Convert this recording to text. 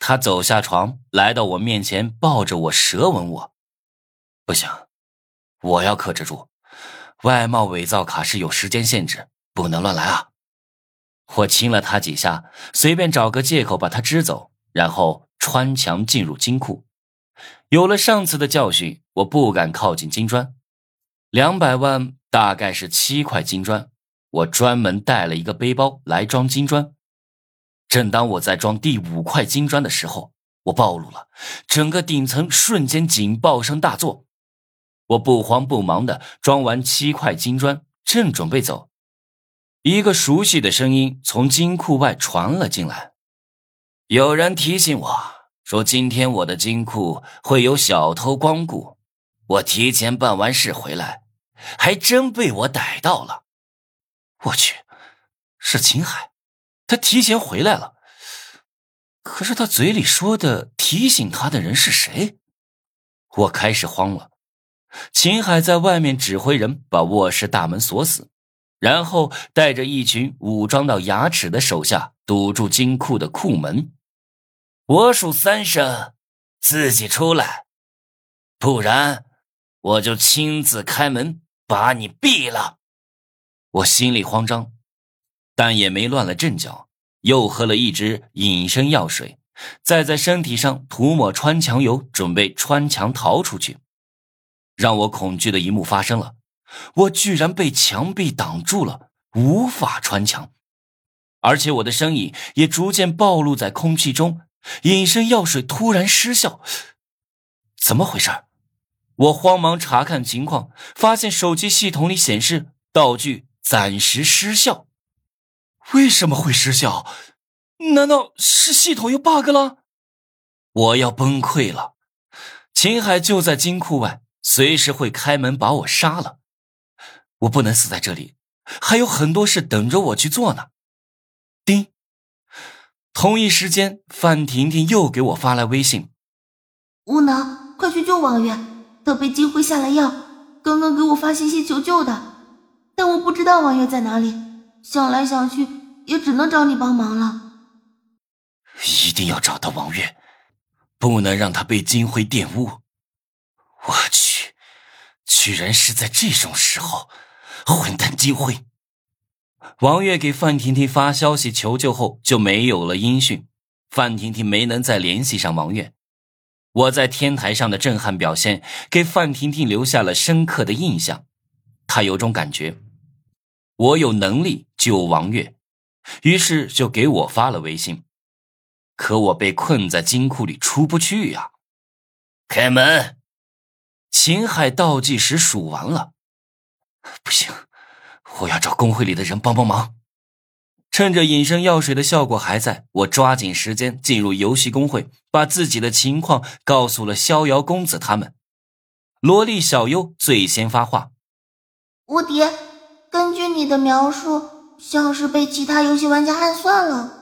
他走下床，来到我面前，抱着我舌吻我。不行，我要克制住。外貌伪造卡是有时间限制，不能乱来啊！我亲了他几下，随便找个借口把他支走，然后穿墙进入金库。有了上次的教训，我不敢靠近金砖。两百万大概是七块金砖，我专门带了一个背包来装金砖。正当我在装第五块金砖的时候，我暴露了，整个顶层瞬间警报声大作。我不慌不忙的装完七块金砖，正准备走，一个熟悉的声音从金库外传了进来。有人提醒我说，今天我的金库会有小偷光顾。我提前办完事回来，还真被我逮到了。我去，是秦海。他提前回来了，可是他嘴里说的提醒他的人是谁？我开始慌了。秦海在外面指挥人把卧室大门锁死，然后带着一群武装到牙齿的手下堵住金库的库门。我数三声，自己出来，不然我就亲自开门把你毙了。我心里慌张。但也没乱了阵脚，又喝了一支隐身药水，再在身体上涂抹穿墙油，准备穿墙逃出去。让我恐惧的一幕发生了，我居然被墙壁挡住了，无法穿墙，而且我的身影也逐渐暴露在空气中。隐身药水突然失效，怎么回事？我慌忙查看情况，发现手机系统里显示道具暂时失效。为什么会失效？难道是系统有 bug 了？我要崩溃了！秦海就在金库外，随时会开门把我杀了。我不能死在这里，还有很多事等着我去做呢。叮！同一时间，范婷婷又给我发来微信：“无能，快去救王月，他被金辉下了药，刚刚给我发信息求救的，但我不知道王月在哪里，想来想去。”也只能找你帮忙了。一定要找到王月，不能让他被金辉玷污。我去，居然是在这种时候！混蛋金辉！王月给范婷婷发消息求救后就没有了音讯，范婷婷没能再联系上王月。我在天台上的震撼表现给范婷婷留下了深刻的印象，她有种感觉，我有能力救王月。于是就给我发了微信，可我被困在金库里出不去呀！开门！秦海倒计时数完了，不行，我要找工会里的人帮帮忙。趁着隐身药水的效果还在，我抓紧时间进入游戏工会，把自己的情况告诉了逍遥公子他们。萝莉小优最先发话：“无敌，根据你的描述。”像是被其他游戏玩家暗算了。